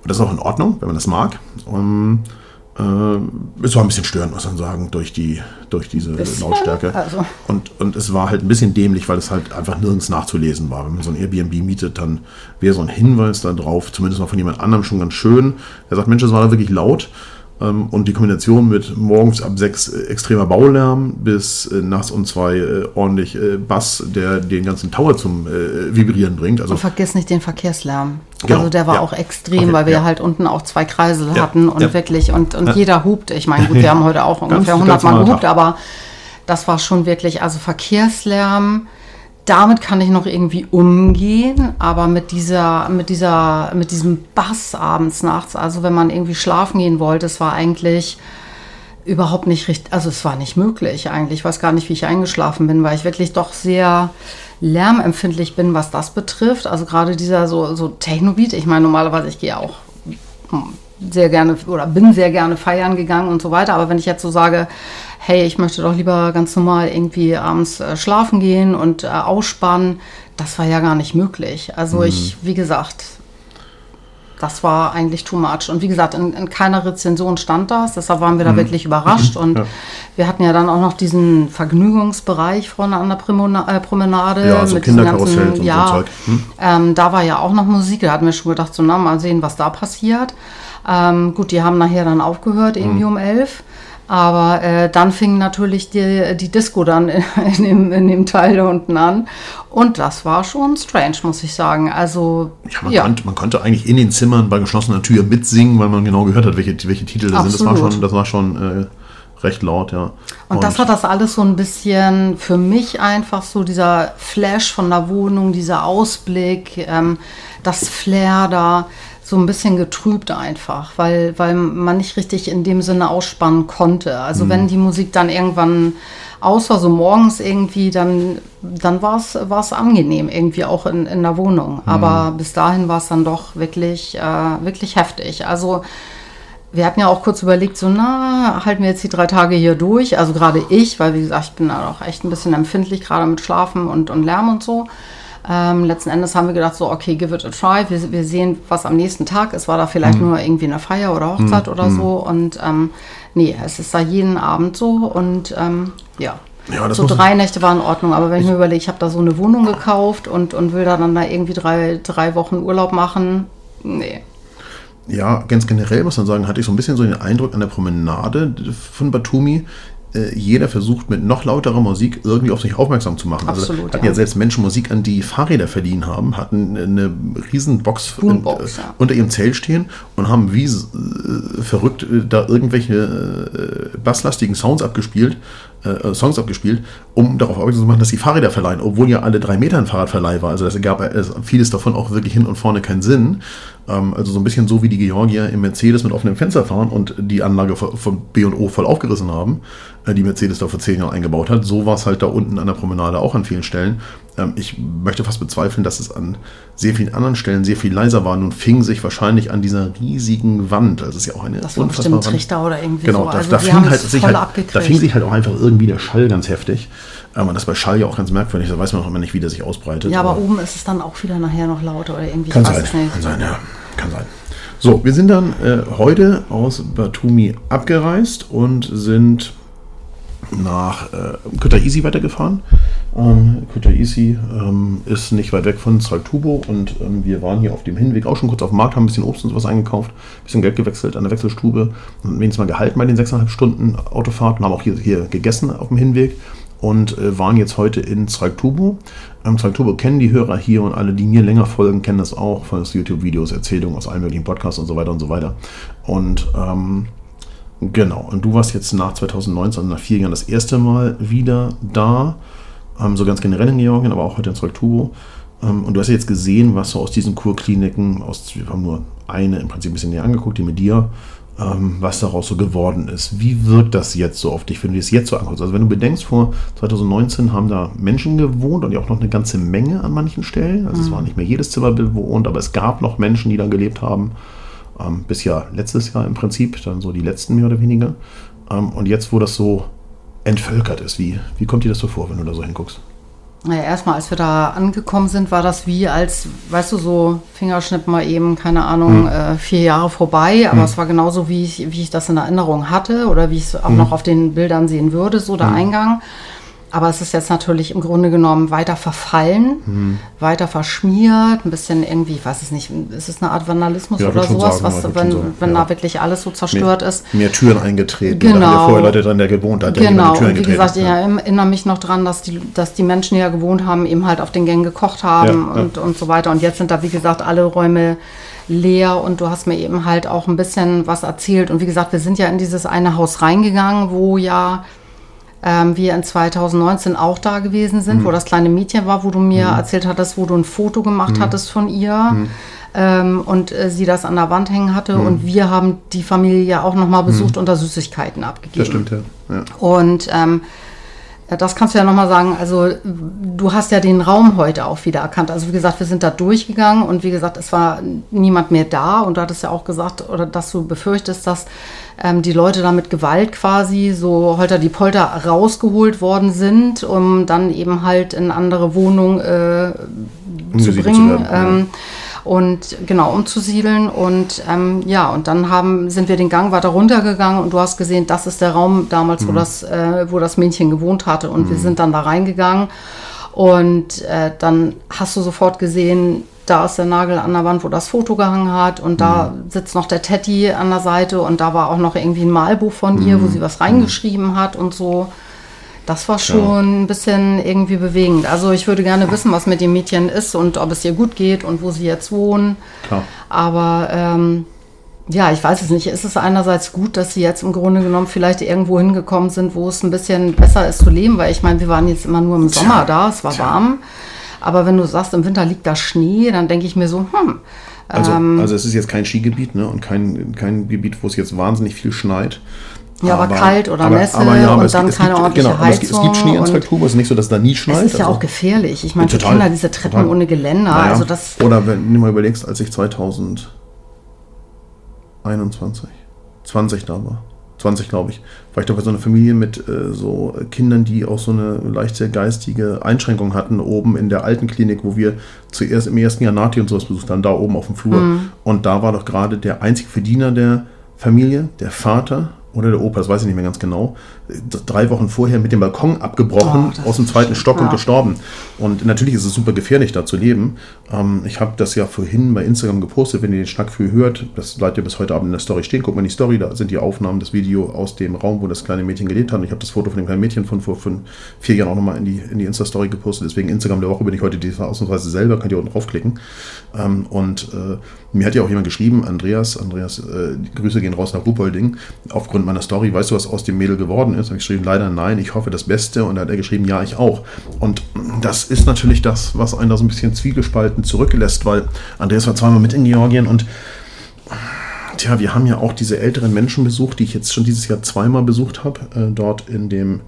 das ist auch in Ordnung, wenn man das mag. Und äh, es war ein bisschen störend, muss man sagen, durch, die, durch diese bisschen, Lautstärke. Also. Und, und es war halt ein bisschen dämlich, weil es halt einfach nirgends nachzulesen war. Wenn man so ein Airbnb mietet, dann wäre so ein Hinweis da drauf, zumindest mal von jemand anderem schon ganz schön. Er sagt, Mensch, es war da wirklich laut. Ähm, und die Kombination mit morgens ab sechs äh, extremer Baulärm bis äh, nachts um zwei äh, ordentlich Bass, der den ganzen Tower zum Vibrieren bringt. Also und vergiss nicht den Verkehrslärm. Genau. Also der war ja. auch extrem, okay. weil wir ja. halt unten auch zwei Kreisel ja. hatten und wirklich, und, und jeder hupt. Ich meine, gut, wir [LAUGHS] haben heute auch ungefähr 100 Mal gehupt, aber das war schon wirklich, also Verkehrslärm damit kann ich noch irgendwie umgehen, aber mit dieser, mit dieser, mit diesem Bass abends nachts, also wenn man irgendwie schlafen gehen wollte, es war eigentlich überhaupt nicht richtig, also es war nicht möglich eigentlich. Ich weiß gar nicht, wie ich eingeschlafen bin, weil ich wirklich doch sehr lärmempfindlich bin, was das betrifft. Also gerade dieser so, so Technobeat, ich meine normalerweise, ich gehe auch sehr gerne oder bin sehr gerne feiern gegangen und so weiter. Aber wenn ich jetzt so sage, hey, ich möchte doch lieber ganz normal irgendwie abends äh, schlafen gehen und äh, ausspannen, das war ja gar nicht möglich. Also mhm. ich, wie gesagt, das war eigentlich too much. Und wie gesagt, in, in, keiner Rezension stand das, deshalb waren wir da mhm. wirklich überrascht. Und ja. wir hatten ja dann auch noch diesen Vergnügungsbereich vorne an der Primona, äh, Promenade. Ja, also mit Kinderkarussell und ja, so Zeug. Hm? Ähm, da war ja auch noch Musik, da hatten wir schon gedacht, so na, mal sehen, was da passiert. Ähm, gut, die haben nachher dann aufgehört, irgendwie mhm. um elf. Aber äh, dann fing natürlich die, die Disco dann in, [LAUGHS] in, dem, in dem Teil da unten an. Und das war schon strange, muss ich sagen. Also, ja, man, ja. Konnte, man konnte eigentlich in den Zimmern bei geschlossener Tür mitsingen, weil man genau gehört hat, welche, welche Titel da sind. Das war schon, das war schon äh, recht laut, ja. Und, und, das hat das alles so ein bisschen für mich einfach so dieser Flash von der Wohnung, dieser Ausblick, ähm, das Flair da so ein bisschen getrübt einfach, weil, weil man nicht richtig in dem Sinne ausspannen konnte. Also mhm. wenn die Musik dann irgendwann aus war, so morgens irgendwie, dann, dann war es angenehm, irgendwie auch in, in der Wohnung. Mhm. Aber bis dahin war es dann doch wirklich, äh, wirklich heftig. Also wir hatten ja auch kurz überlegt, so, na, halten wir jetzt die drei Tage hier durch. Also gerade ich, weil wie gesagt, ich bin da auch echt ein bisschen empfindlich, gerade mit Schlafen und, und Lärm und so. Ähm, letzten Endes haben wir gedacht, so, okay, give it a try. Wir, wir sehen, was am nächsten Tag ist. War da vielleicht mhm. nur irgendwie eine Feier oder Hochzeit mhm. oder so. Und ähm, nee, es ist da jeden Abend so. Und ähm, ja. Ja, so drei Nächte waren in Ordnung, aber wenn ich, ich mir überlege, ich habe da so eine Wohnung gekauft und, und will da dann da irgendwie drei, drei Wochen Urlaub machen, nee. Ja, ganz generell muss man sagen, hatte ich so ein bisschen so den Eindruck an der Promenade von Batumi, äh, jeder versucht mit noch lauterer Musik irgendwie auf sich aufmerksam zu machen. Also Absolut, also hatten ja. ja. selbst Menschen Musik an, die Fahrräder verliehen haben, hatten eine riesen Box, in, ja. unter ihrem Zelt stehen und haben wie äh, verrückt äh, da irgendwelche äh, basslastigen Sounds abgespielt, Songs abgespielt, um darauf aufmerksam zu machen, dass sie Fahrräder verleihen, obwohl ja alle drei Meter ein Fahrradverleih war. Also das gab vieles davon auch wirklich hin und vorne keinen Sinn. Ähm, also so ein bisschen so wie die Georgier im Mercedes mit offenem Fenster fahren und die Anlage von B&O voll aufgerissen haben, die Mercedes da vor zehn Jahren eingebaut hat. So war es halt da unten an der Promenade auch an vielen Stellen. Ähm, ich möchte fast bezweifeln, dass es an sehr vielen anderen Stellen sehr viel leiser war. Nun fing sich wahrscheinlich an dieser riesigen Wand. Also es ist ja auch eine das war bestimmt Trichter oder irgendwie genau, so. Da, also da, fing halt sich halt, da fing sich halt auch einfach irgendwie der Schall ganz heftig. Aber das ist bei Schall ja auch ganz merkwürdig, da weiß man auch immer nicht, wie der sich ausbreitet. Ja, aber, aber oben ist es dann auch wieder nachher noch lauter oder irgendwie. Kann sein, kann sein, ja. Kann sein. So, wir sind dann äh, heute aus Batumi abgereist und sind nach äh, Kutaisi weitergefahren. Ähm, Kutaisi ähm, ist nicht weit weg von Saltubo und ähm, wir waren hier auf dem Hinweg auch schon kurz auf dem Markt, haben ein bisschen Obst und sowas eingekauft, ein bisschen Geld gewechselt an der Wechselstube und wenigstens mal gehalten bei den 6,5 Stunden Autofahrt und haben auch hier, hier gegessen auf dem Hinweg und äh, waren jetzt heute in Zreiktubo. Ähm, Zreiktubo kennen die Hörer hier und alle, die mir länger folgen, kennen das auch von YouTube-Videos, Erzählungen aus allen möglichen Podcasts und so weiter und so weiter. Und ähm, genau, und du warst jetzt nach 2019, also nach vier Jahren, das erste Mal wieder da, ähm, so ganz generell in Georgien, aber auch heute in Zreiktubo. Ähm, und du hast ja jetzt gesehen, was so aus diesen Kurkliniken, aus, wir haben nur eine im Prinzip ein bisschen näher angeguckt, die mit dir, ähm, was daraus so geworden ist. Wie wirkt das jetzt so auf dich, wenn du es jetzt so anguckst? Also wenn du bedenkst, vor 2019 haben da Menschen gewohnt und ja auch noch eine ganze Menge an manchen Stellen. Also mhm. es war nicht mehr jedes Zimmer bewohnt, aber es gab noch Menschen, die da gelebt haben. Ähm, bis ja letztes Jahr im Prinzip, dann so die letzten mehr oder weniger. Ähm, und jetzt, wo das so entvölkert ist, wie, wie kommt dir das so vor, wenn du da so hinguckst? Naja, erstmal, als wir da angekommen sind, war das wie als, weißt du, so Fingerschnipp mal eben, keine Ahnung, hm. äh, vier Jahre vorbei. Aber hm. es war genauso, wie ich, wie ich das in Erinnerung hatte oder wie ich es auch hm. noch auf den Bildern sehen würde, so der hm. Eingang. Aber es ist jetzt natürlich im Grunde genommen weiter verfallen, mhm. weiter verschmiert, ein bisschen irgendwie, ich weiß es nicht, ist es eine Art Vandalismus ja, oder sowas, sagen, was, wenn, wenn ja. da wirklich alles so zerstört mehr, ist. Mehr Türen eingetreten. Genau. Da haben ja vorher Leute dran, der gewohnt hat. Genau. Und wie gesagt, ich erinnere mich noch dran, dass die, dass die Menschen, die ja gewohnt haben, eben halt auf den Gängen gekocht haben und, und so weiter. Und jetzt sind da, wie gesagt, alle Räume leer und du hast mir eben halt auch ein bisschen was erzählt. Und wie gesagt, wir sind ja in dieses eine Haus reingegangen, wo ja ähm, wir in 2019 auch da gewesen sind, mhm. wo das kleine Mädchen war, wo du mir mhm. erzählt hattest, wo du ein Foto gemacht mhm. hattest von ihr. Mhm. ähm, und äh, sie das an der Wand hängen hatte. Mhm. Und wir haben die Familie ja auch nochmal besucht und da Süßigkeiten abgegeben. Das stimmt, ja. ja. Und ähm, das kannst du ja nochmal sagen. Also, du hast ja den Raum heute auch wieder erkannt. Also, wie gesagt, wir sind da durchgegangen und wie gesagt, es war niemand mehr da. Und du hattest ja auch gesagt, oder dass du befürchtest, dass ähm, die Leute da mit Gewalt quasi so holter die Polter rausgeholt worden sind, um dann eben halt in andere Wohnungen äh, zu bringen. zu werden, ja. ähm, und genau umzusiedeln und ähm, ja und dann haben sind wir den Gang weiter runtergegangen und du hast gesehen das ist der Raum damals wo Mhm. das äh, wo das Mädchen gewohnt hatte und wir sind dann da reingegangen und äh, dann hast du sofort gesehen da ist der Nagel an der Wand, wo das Foto gehangen hat und da Mhm. sitzt noch der Teddy an der Seite und da war auch noch irgendwie ein Malbuch von ihr, Mhm. wo sie was reingeschrieben hat und so. Das war schon ein bisschen irgendwie bewegend. Also ich würde gerne wissen, was mit dem Mädchen ist und ob es ihr gut geht und wo sie jetzt wohnen. Klar. Aber ähm, ja, ich weiß es nicht. Ist es einerseits gut, dass sie jetzt im Grunde genommen vielleicht irgendwo hingekommen sind, wo es ein bisschen besser ist zu leben? Weil ich meine, wir waren jetzt immer nur im Sommer da, es war warm. Aber wenn du sagst, im Winter liegt da Schnee, dann denke ich mir so, hm, Also, Ähm. also es ist jetzt kein Skigebiet ne? und kein, kein Gebiet, wo es jetzt wahnsinnig viel schneit. Ja, aber kalt oder Nässe und es- dann es keine gibt, ordentliche genau, aber es, gibt- es gibt Heizung Schnee in und- Traktuba, es ist nicht so, dass da nie schneit. es ist ja also- auch gefährlich. Ich meine, für Kinder diese Treppen total. ohne Geländer, Naja, also das Oder wenn du mal überlegst, als ich 2021, 20 da war, 20 glaube ich, war ich da bei so einer Familie mit äh, so Kindern, die auch so eine leichte geistige Einschränkung hatten, oben in der alten Klinik, wo wir zuerst im ersten Jahr Nati und sowas besucht haben, da oben auf dem Flur. Mhm. Und da war doch gerade der einzige Verdiener der Familie, der Vater oder der Opa, das weiß ich nicht mehr ganz genau, drei Wochen vorher mit dem Balkon abgebrochen, Oh, aus dem zweiten. Stock und gestorben. Und natürlich ist es super gefährlich, da zu leben. Ähm, ich habe das ja vorhin bei Instagram gepostet, wenn ihr den Schnack früh hört. Das bleibt ja bis heute Abend in der Story stehen. Guckt mal in die Story, da sind die Aufnahmen, das Video aus dem Raum, wo das kleine Mädchen gelebt hat. Und ich habe das Foto von dem kleinen Mädchen von vor fünf, vier Jahren auch nochmal in die, in die Insta-Story gepostet. Deswegen Instagram der Woche bin ich heute die ausnahmsweise selber, könnt ihr unten draufklicken. Ähm, und äh, mir hat ja auch jemand geschrieben, Andreas, Andreas, äh, Grüße gehen raus nach Ruhpolding. Aufgrund meiner Story, weißt du, was aus dem Mädel geworden ist? Habe ich geschrieben, leider nein, ich hoffe das Beste. Und da hat er geschrieben, ja, ich auch. Und das ist natürlich das, was einen da so ein bisschen zwiegespalten zurücklässt, weil Andreas war zweimal mit in Georgien und Tja, wir haben ja auch diese älteren Menschen besucht, die ich jetzt schon dieses Jahr zweimal besucht habe, äh, dort in dem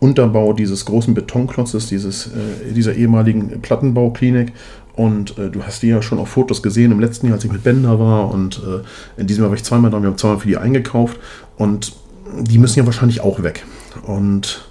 Unterbau dieses großen Betonklotzes, dieses, äh, dieser ehemaligen Plattenbauklinik. Und äh, du hast die ja schon auf Fotos gesehen im letzten Jahr, als ich mit Ben da war. Und äh, in diesem Jahr war ich zweimal da. Wir haben zweimal für die eingekauft. Und die müssen ja wahrscheinlich auch weg. Und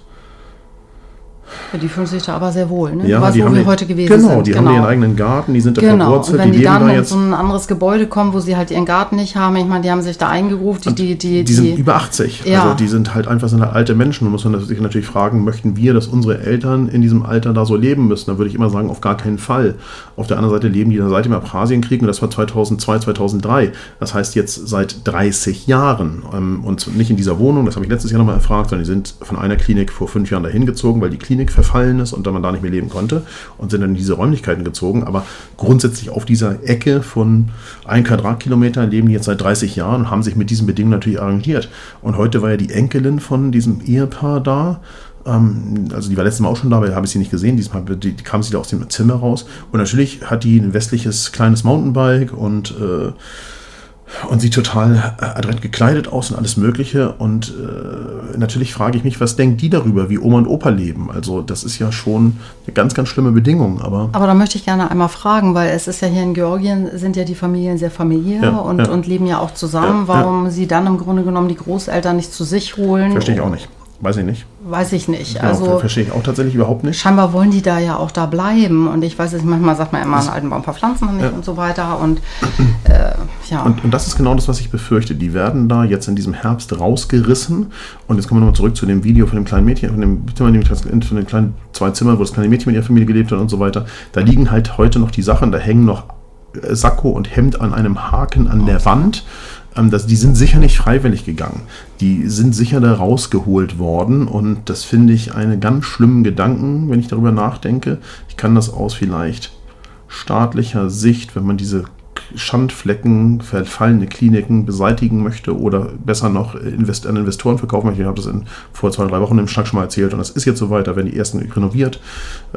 Ja, die fühlen sich da aber sehr wohl, ne? ja, weißt, die wo haben wir die, heute gewesen genau, sind. die haben ihren eigenen Garten, die sind da Genau, verwurzelt, und wenn die, die, dann da in so ein anderes Gebäude kommen, wo sie halt ihren Garten nicht haben, ich meine, die haben sich da eingeruft, die, die, die, die sind über 80. Ja. Also die sind halt einfach sind halt alte Menschen. Da muss man sich natürlich fragen, möchten wir, dass unsere Eltern in diesem Alter da so leben müssen? Da würde ich immer sagen, auf gar keinen Fall. Auf der anderen Seite leben die da seit dem Abchasienkrieg und das war 2002, 2003. Das heißt jetzt seit 30 Jahren. Ähm, Und nicht in dieser Wohnung, das habe ich letztes Jahr nochmal erfragt, sondern die sind von einer Klinik vor fünf Jahren dahin gezogen, weil die Klinik verfallen ist und dann man da nicht mehr leben konnte und sind dann in diese Räumlichkeiten gezogen. Aber grundsätzlich auf dieser Ecke von ein Quadratkilometer leben die jetzt seit 30 Jahren und haben sich mit diesen Bedingungen natürlich arrangiert. Und heute war ja die Enkelin von diesem Ehepaar da. Ähm, also die war letztes Mal auch schon da, aber habe ich sie nicht gesehen. Diesmal die, die kam sie da aus dem Zimmer raus. Und natürlich hat die ein westliches kleines Mountainbike und äh, und sieht total äh, adrett gekleidet aus und alles Mögliche. Und äh, natürlich frage ich mich, was denkt die darüber, wie Oma und Opa leben? Also, das ist ja schon eine ganz, ganz schlimme Bedingung. Aber Aber da möchte ich gerne einmal fragen, weil es ist ja hier in Georgien, sind ja die Familien sehr familiär Ja, und, ja. und leben ja auch zusammen. Ja. Warum sie dann im Grunde genommen die Großeltern nicht zu sich holen, verstehe ich auch nicht. Weiß ich nicht. weiß ich nicht. Genau, Also verstehe ich auch tatsächlich überhaupt nicht. scheinbar wollen die da ja auch da bleiben. Und ich weiß es, manchmal sagt man immer, einen alten Baum verpflanzen wir nicht und so weiter. Und [CLEARS THROAT] äh, ja. Und, und das ist genau das, was ich befürchte. Die werden da jetzt in diesem Herbst rausgerissen. Und jetzt kommen wir nochmal zurück zu dem Video von dem kleinen Mädchen, von dem Zimmer, dem- von den kleinen zwei Zimmern, wo das kleine Mädchen mit ihrer Familie gelebt hat und so weiter. Da liegen halt heute noch die Sachen, da hängen noch Sakko und Hemd an einem Haken an der Wand. Ähm, das, die sind sicher nicht freiwillig gegangen. Die sind sicher da rausgeholt worden. Und das finde ich einen ganz schlimmen Gedanken, wenn ich darüber nachdenke. Ich kann das aus vielleicht staatlicher Sicht, wenn man diese Schandflecken, verfallene Kliniken beseitigen möchte oder besser noch invest an Investoren verkaufen möchte. Ich habe das in, vor zwei, drei Wochen im Schnack schon mal erzählt und das ist jetzt so weiter, werden die ersten renoviert.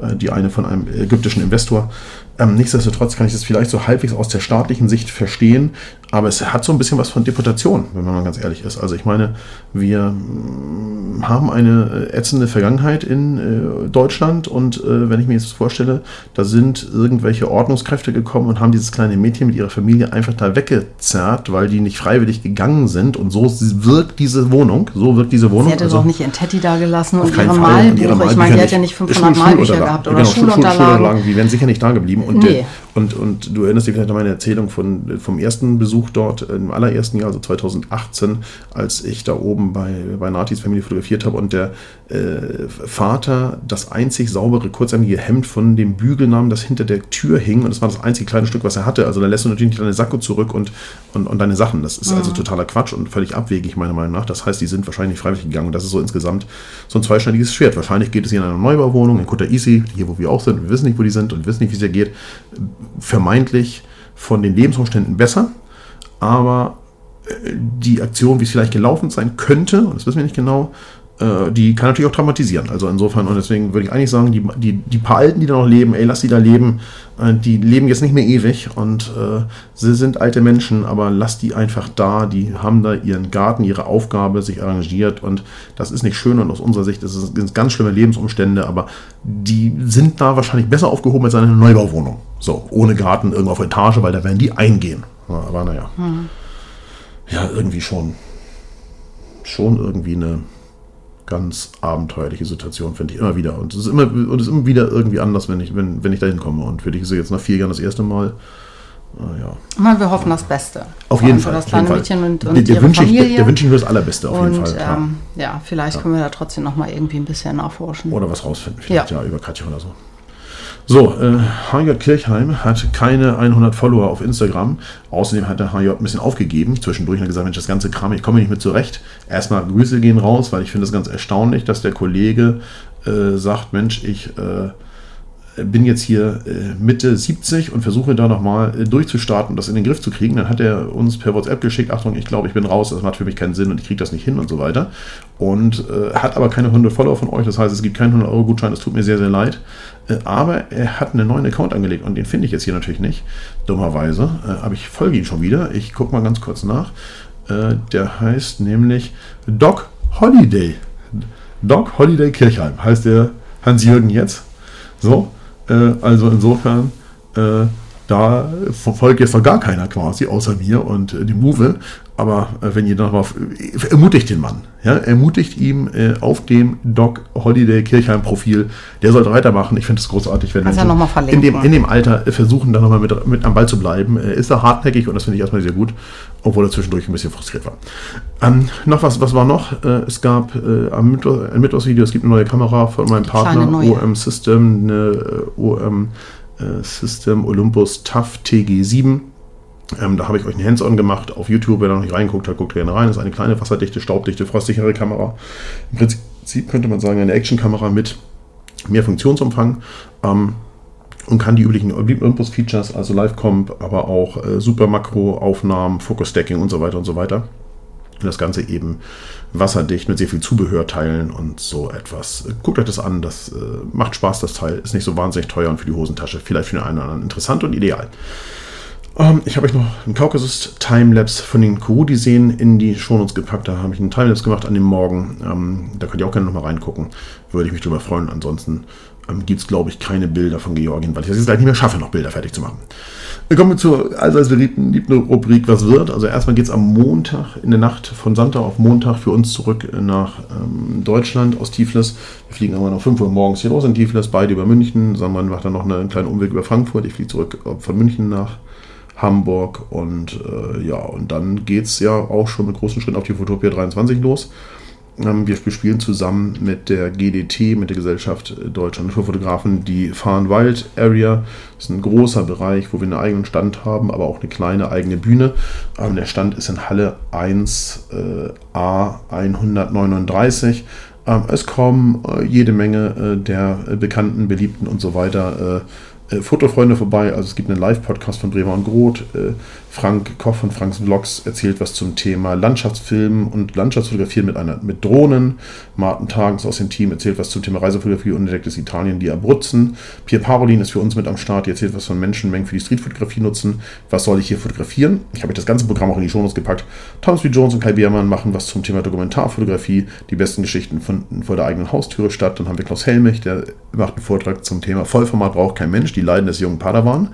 Äh, Die eine von einem ägyptischen Investor Ähm, nichtsdestotrotz kann ich das vielleicht so halbwegs aus der staatlichen Sicht verstehen, aber es hat so ein bisschen was von Deportation, wenn man mal ganz ehrlich ist. Also ich meine, wir mm, haben eine äh, ätzende Vergangenheit in äh, Deutschland und äh, wenn ich mir jetzt vorstelle, da sind irgendwelche Ordnungskräfte gekommen und haben dieses kleine Mädchen mit ihrer Familie einfach da weggezerrt, weil die nicht freiwillig gegangen sind und so wirkt diese Wohnung, so wirkt diese Wohnung. Sie hätte also, doch nicht ihren Teddy da gelassen und ihre Malbuch. Ich meine, die hat ja nicht 500 Malbücher gehabt oder genau, Schulunterlagen. Schulunterlagen. Die wären sicher nicht da geblieben und, nee. Und, und du erinnerst dich vielleicht an meine Erzählung von, vom ersten Besuch dort im allerersten Jahr, also 2018, als ich da oben bei, bei Natis Familie fotografiert habe und der äh, Vater das einzig saubere, kurzärmelige Hemd von dem Bügel nahm, das hinter der Tür hing und das war das einzige kleine Stück, was er hatte. Also da lässt du natürlich nicht deine Sakko zurück und, und, und deine Sachen. Das ist also mhm. also totaler Quatsch und völlig abwegig, meiner Meinung nach. Das heißt, die sind wahrscheinlich nicht freiwillig gegangen und das ist so insgesamt so ein zweischneidiges Schwert. Wahrscheinlich geht es hier in einer Neubauwohnung in Kota Isi, hier wo wir auch sind. Wir wissen nicht, wo die sind und wissen nicht, wie es hier geht. Vermeintlich von den Lebensumständen besser aber äh, die Aktion, wie es vielleicht gelaufen sein könnte, und das wissen wir nicht genau, äh, die kann natürlich auch traumatisieren. Also insofern, und deswegen würde ich eigentlich sagen, die, die, die paar Alten, die da noch leben, ey, lass die da leben, äh, die leben jetzt nicht mehr ewig und äh, sie sind alte Menschen, aber lass die einfach da, die haben da ihren Garten, ihre Aufgabe sich arrangiert und das ist nicht schön und aus unserer Sicht ist es ganz schlimme Lebensumstände, aber die sind da wahrscheinlich besser aufgehoben als eine Neubauwohnung. So, ohne Garten irgendwo auf Etage, weil da werden die eingehen. Aber naja. Mhm. Ja, irgendwie schon. Schon irgendwie eine ganz abenteuerliche Situation, finde ich immer wieder. Und es ist immer, und es ist immer wieder irgendwie anders, wenn ich, wenn, wenn ich da hinkomme. Und für dich ist es jetzt nach vier Jahren das erste Mal. Äh, ja. Mal, wir hoffen das Beste. Auf jeden Fall. Für das kleine Mädchen und, und der, der wünsche ich, der, wünsche ich nur das Allerbeste auf und, jeden Fall. Ähm, ja, vielleicht ja. können wir da trotzdem noch mal irgendwie ein bisschen nachforschen. Oder was rausfinden, vielleicht ja, ja über Katja oder so. So, äh, HJ Kirchheim hat keine 100 Follower auf Instagram. Außerdem hat der HJ ein bisschen aufgegeben. Zwischendurch hat er gesagt, Mensch, das ganze Kram, ich komme nicht mit zurecht. Erstmal Grüße gehen raus, weil ich finde es ganz erstaunlich, dass der Kollege äh, sagt, Mensch, ich äh, bin jetzt hier äh, Mitte 70 und versuche da nochmal äh, durchzustarten, das in den Griff zu kriegen. Dann hat er uns per WhatsApp geschickt, Achtung, ich glaube, ich bin raus, das macht für mich keinen Sinn und ich kriege das nicht hin und so weiter. Und äh, hat aber keine 100 Follower von euch, das heißt, es gibt keinen 100 Euro Gutschein, das tut mir sehr, sehr leid. Äh, aber er hat einen neuen Account angelegt und den finde ich jetzt hier natürlich nicht, dummerweise. Äh, aber ich folge ihn schon wieder, ich gucke mal ganz kurz nach. Äh, der heißt nämlich Doc Holiday. Doc Holiday Kirchheim heißt der Hans-Jürgen jetzt. So, also insofern, äh, da verfolgt jetzt noch gar keiner quasi, außer mir und äh, die Move. Aber äh, wenn ihr noch mal, ermutigt den Mann. Ja, ermutigt ihm äh, auf dem Doc Holiday Kirchheim Profil. Der sollte weitermachen. Ich finde es großartig, wenn er noch in, dem, in dem Alter äh, versuchen, da nochmal mit, mit am Ball zu bleiben. Er ist da hartnäckig und das finde ich erstmal sehr gut, obwohl er zwischendurch ein bisschen frustriert war. Ähm, noch was, was war noch? Äh, es gab äh, am Mittwoch, ein Mittwochsvideo, es gibt eine neue Kamera von meinem Partner, OM System, eine äh, OM System Olympus TAF TG7 ähm, da habe ich euch ein Hands-on gemacht auf YouTube. Wer da noch nicht reinguckt hat, guckt gerne rein. Das ist eine kleine, wasserdichte, staubdichte, frostsichere Kamera. Im Prinzip könnte man sagen, eine Actionkamera mit mehr Funktionsumfang. Ähm, und kann die üblichen Olympus-Features, also Live-Comp, aber auch äh, Super-Makro-Aufnahmen, Focus-Stacking und so weiter und so weiter. Und das Ganze eben wasserdicht mit sehr viel Zubehörteilen und so etwas. Guckt euch das an, das äh, macht Spaß, das Teil. Ist nicht so wahnsinnig teuer und für die Hosentasche vielleicht für den einen oder anderen interessant und ideal. Ähm, ich habe euch noch einen Kaukasus Timelapse von den Kurudi-Seen in die Shownotes gepackt. Da habe ich einen Timelapse gemacht an dem Morgen. Ähm, da könnt ihr auch gerne nochmal reingucken. Würde ich mich drüber freuen. Ansonsten ähm, gibt es, glaube ich, keine Bilder von Georgien, weil ich das jetzt gleich nicht mehr schaffe, noch Bilder fertig zu machen. Wir kommen zur allseits beliebten, Rubrik Was wird. Also erstmal geht es am Montag, in der Nacht von Sonntag auf Montag für uns zurück nach ähm, Deutschland aus Tiflis. Wir fliegen aber noch 5 Uhr morgens hier los in Tiflis, beide über München. Sondern macht dann noch einen kleinen Umweg über Frankfurt. Ich fliege zurück äh, von München nach Hamburg und äh, ja, und dann geht es ja auch schon mit großen Schritten auf die Fotopia 23 los. Ähm, wir spielen zusammen mit der GDT, mit der Gesellschaft Deutscher Naturfotografen, die Farn Wild Area. Das ist ein großer Bereich, wo wir einen eigenen Stand haben, aber auch eine kleine eigene Bühne. Ähm, der Stand ist in Halle 1 äh, A 139. Ähm, es kommen äh, jede Menge äh, der bekannten, beliebten und so weiter äh, äh, Fotofreunde vorbei. Also es gibt einen Live-Podcast von Bremer und Groth, äh, Frank Koch von Franks Vlogs erzählt was zum Thema Landschaftsfilmen und Landschaftsfotografieren mit, einer, mit Drohnen. Martin Tagens aus dem Team erzählt was zum Thema Reisefotografie und entdecktes Italien, die Abruzzen. Pierre Parolin ist für uns mit am Start, die erzählt was von Menschenmengen für die Streetfotografie nutzen. Was soll ich hier fotografieren? Ich habe euch das ganze Programm auch in die Shownotes gepackt. Thomas B. Jones und Kai Biermann machen was zum Thema Dokumentarfotografie. Die besten Geschichten finden vor der eigenen Haustüre statt. Dann haben wir Klaus Helmich, der macht einen Vortrag zum Thema Vollformat braucht kein Mensch, die Leiden des jungen Padawan.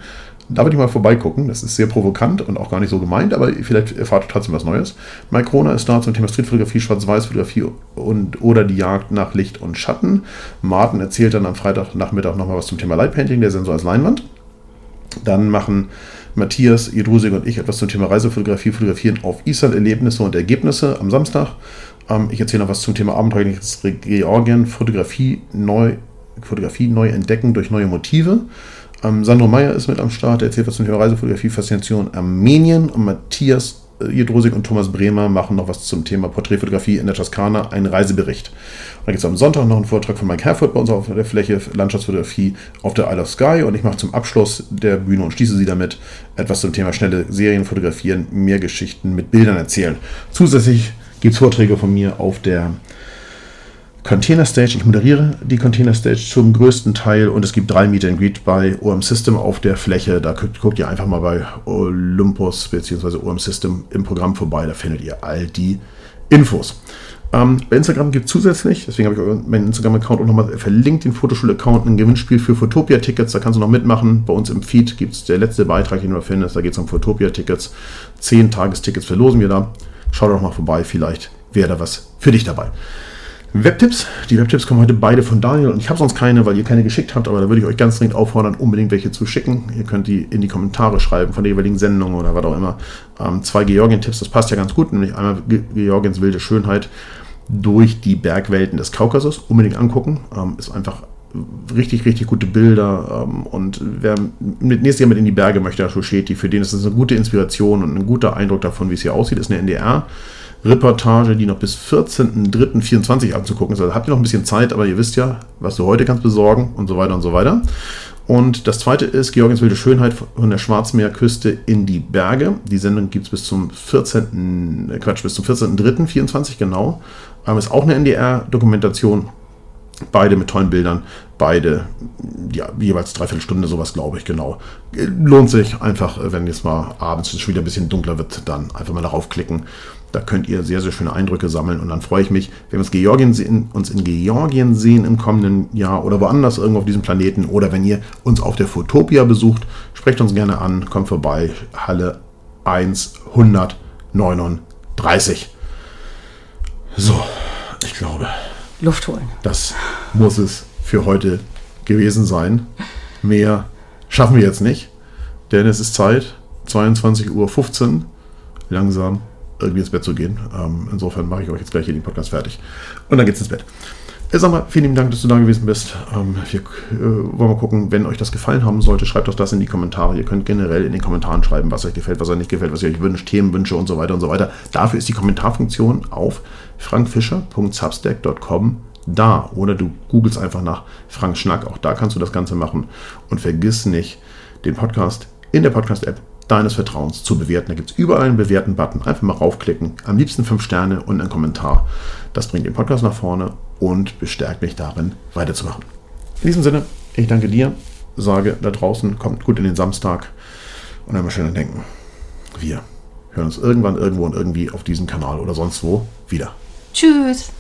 Da würde ich mal vorbeigucken. Das ist sehr provokant und auch gar nicht so gemeint, aber vielleicht erfahrt ihr trotzdem was Neues. Mike Kroner ist da zum Thema Streetfotografie, Schwarz-Weiß-Fotografie und oder die Jagd nach Licht und Schatten. Martin erzählt dann am Freitagnachmittag nochmal was zum Thema Lightpainting, der Sensor als Leinwand. Dann machen Matthias, Jedrusig und ich etwas zum Thema Reisefotografie, Fotografieren auf Island, Erlebnisse und Ergebnisse am Samstag. Ähm, ich erzähle noch was zum Thema abenteuerliches Georgien, Fotografie neu, Fotografie neu entdecken durch neue Motive. Ähm, Sandro Meyer ist mit am Start, der erzählt was zum Thema Reisefotografie, Faszination Armenien. Und Matthias Jedrosig und Thomas Bremer machen noch was zum Thema Porträtfotografie in der Toskana, einen Reisebericht. Und dann gibt es am Sonntag noch einen Vortrag von Mike Herford bei uns auf der Fläche Landschaftsfotografie auf der Isle of Sky und ich mache zum Abschluss der Bühne und schließe sie damit etwas zum Thema schnelle Serien fotografieren, mehr Geschichten mit Bildern erzählen. Zusätzlich gibt es Vorträge von mir auf der Container Stage. Ich moderiere die Container Stage zum größten Teil und es gibt drei Meet and Greet bei OM System auf der Fläche. Da guckt, guckt ihr einfach mal bei Olympus bzw. OM System im Programm vorbei. Da findet ihr all die Infos. Ähm, bei Instagram gibt es zusätzlich, deswegen habe ich meinen Instagram-Account auch nochmal verlinkt, den Fotoschul-Account, ein Gewinnspiel für Fotopia-Tickets. Da kannst du noch mitmachen. Bei uns im Feed gibt es der letzte Beitrag, den du findest. Da geht es um Fotopia-Tickets. Zehn Tagestickets verlosen wir da. Schau doch mal vorbei, vielleicht wäre da was für dich dabei. Webtipps. Die Webtipps kommen heute beide von Daniel und ich habe sonst keine, weil ihr keine geschickt habt, aber da würde ich euch ganz dringend auffordern, unbedingt welche zu schicken. Ihr könnt die in die Kommentare schreiben von der jeweiligen Sendung oder was auch immer. Ähm, zwei Georgien-Tipps, das passt ja ganz gut, nämlich einmal Georgiens wilde Schönheit durch die Bergwelten des Kaukasus. Unbedingt angucken. Ähm, ist einfach richtig, richtig gute Bilder. Ähm, und wer nächstes Jahr mit in die Berge möchte, Schuscheti, für den ist das eine gute Inspiration und ein guter Eindruck davon, wie es hier aussieht, ist eine NDR. Reportage, die noch bis 14.03.24 anzugucken ist. Also habt ihr noch ein bisschen Zeit, aber ihr wisst ja, was du heute kannst besorgen und so weiter und so weiter. Und das zweite ist Georgiens wilde Schönheit von der Schwarzmeerküste in die Berge. Die Sendung gibt es bis zum 14. Äh, Quatsch, bis zum 14.03.24 genau. Aber ist auch eine NDR-Dokumentation. Beide mit tollen Bildern, beide ja, jeweils dreiviertel Stunde, sowas glaube ich, genau. Lohnt sich einfach, wenn jetzt mal abends es schon wieder ein bisschen dunkler wird, dann einfach mal darauf klicken da könnt ihr sehr, sehr schöne Eindrücke sammeln. Und dann freue ich mich, wenn wir uns, Georgien sehen, uns in Georgien sehen im kommenden Jahr oder woanders irgendwo auf diesem Planeten. Oder wenn ihr uns auf der Fotopia besucht, sprecht uns gerne an, kommt vorbei. Halle 139. So, ich glaube. Luft holen. Das muss es für heute gewesen sein. Mehr schaffen wir jetzt nicht, denn es ist Zeit, 22.15 Uhr. Langsam irgendwie ins Bett zu gehen. Ähm, insofern mache ich euch jetzt gleich hier den Podcast fertig. Und dann geht's ins Bett. Ich sag mal, vielen lieben Dank, dass du da gewesen bist. Ähm, wir äh, wollen mal gucken, wenn euch das gefallen haben sollte, schreibt doch das in die Kommentare. Ihr könnt generell in den Kommentaren schreiben, was euch gefällt, was euch nicht gefällt, was ihr euch wünscht, Themenwünsche und so weiter und so weiter. Dafür ist die Kommentarfunktion auf frankfischer.substack.com da. Oder du googelst einfach nach Frank Schnack. Auch da kannst du das Ganze machen. Und vergiss nicht, den Podcast in der Podcast-App deines Vertrauens zu bewerten. Da gibt es überall einen bewerten Button. Einfach mal raufklicken. Am liebsten fünf Sterne und einen Kommentar. Das bringt den Podcast nach vorne und bestärkt mich darin, weiterzumachen. In diesem Sinne, ich danke dir, sage da draußen, kommt gut in den Samstag und einmal schön denken. Wir hören uns irgendwann, irgendwo und irgendwie auf diesem Kanal oder sonst wo wieder. Tschüss.